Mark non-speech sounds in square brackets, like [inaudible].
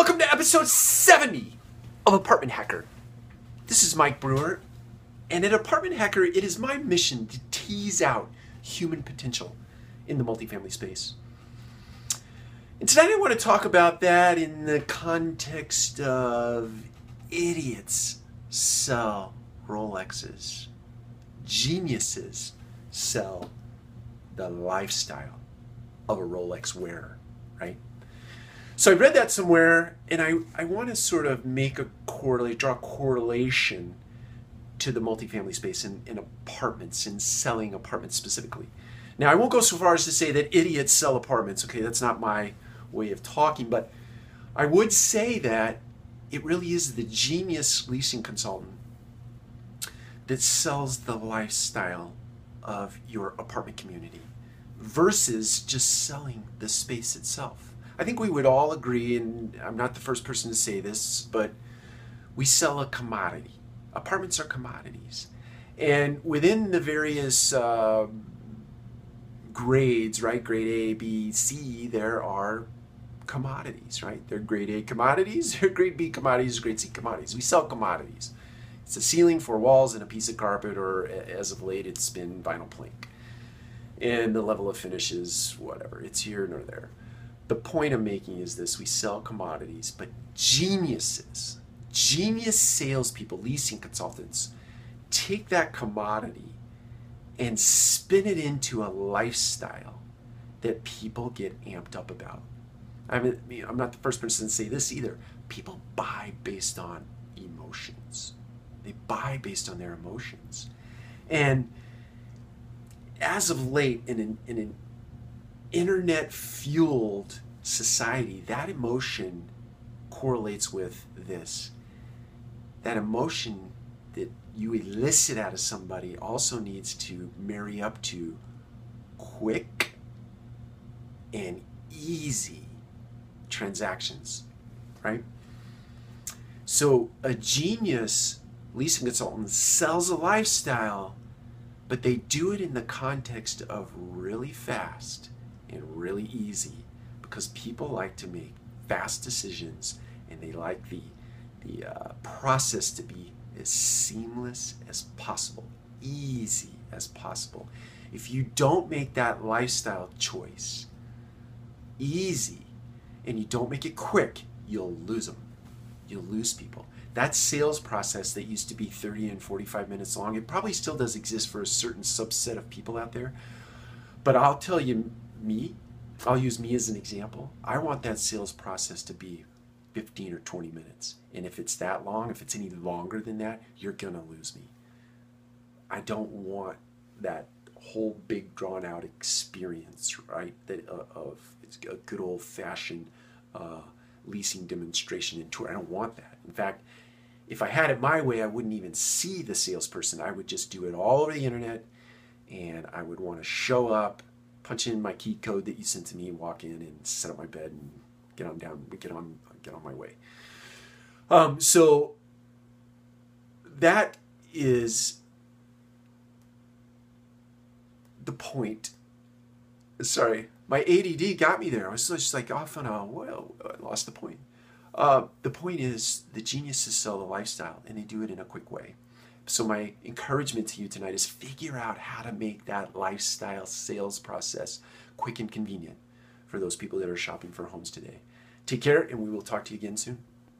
Welcome to episode 70 of Apartment Hacker. This is Mike Brewer, and at Apartment Hacker, it is my mission to tease out human potential in the multifamily space. And tonight I want to talk about that in the context of idiots sell Rolexes, geniuses sell the lifestyle of a Rolex wearer, right? So I read that somewhere, and I, I want to sort of make a correlate, draw a correlation to the multifamily space in, in apartments, in selling apartments specifically. Now, I won't go so far as to say that idiots sell apartments, okay? That's not my way of talking, but I would say that it really is the genius leasing consultant that sells the lifestyle of your apartment community versus just selling the space itself. I think we would all agree, and I'm not the first person to say this, but we sell a commodity. Apartments are commodities. And within the various uh, grades, right, grade A, B, C, there are commodities, right? They're grade A commodities, [laughs] they're grade B commodities, grade C commodities. We sell commodities. It's a ceiling, four walls, and a piece of carpet, or as of late, it's been vinyl plank. And the level of finish is whatever, it's here nor there the point I'm making is this we sell commodities, but geniuses, genius salespeople, leasing consultants, take that commodity and spin it into a lifestyle that people get amped up about. I mean, I'm not the first person to say this either. People buy based on emotions. They buy based on their emotions. And as of late, in in an internet fueled society, that emotion correlates with this. That emotion that you elicit out of somebody also needs to marry up to quick and easy transactions, right? So a genius leasing consultant sells a lifestyle, but they do it in the context of really fast and really easy because people like to make fast decisions and they like the the uh, process to be as seamless as possible, easy as possible. If you don't make that lifestyle choice easy and you don't make it quick, you'll lose them. You'll lose people. That sales process that used to be 30 and 45 minutes long, it probably still does exist for a certain subset of people out there. But I'll tell you, me, I'll use me as an example. I want that sales process to be 15 or 20 minutes. And if it's that long, if it's any longer than that, you're going to lose me. I don't want that whole big drawn out experience, right? That uh, of it's a good old fashioned uh, leasing demonstration and tour. I don't want that. In fact, if I had it my way, I wouldn't even see the salesperson. I would just do it all over the internet, and I would want to show up punch in my key code that you sent to me, walk in and set up my bed and get on down, get on, get on my way. Um, so that is the point. Sorry, my ADD got me there. I was just like off on a well, I lost the point. Uh, the point is the geniuses sell the lifestyle and they do it in a quick way. So, my encouragement to you tonight is figure out how to make that lifestyle sales process quick and convenient for those people that are shopping for homes today. Take care, and we will talk to you again soon.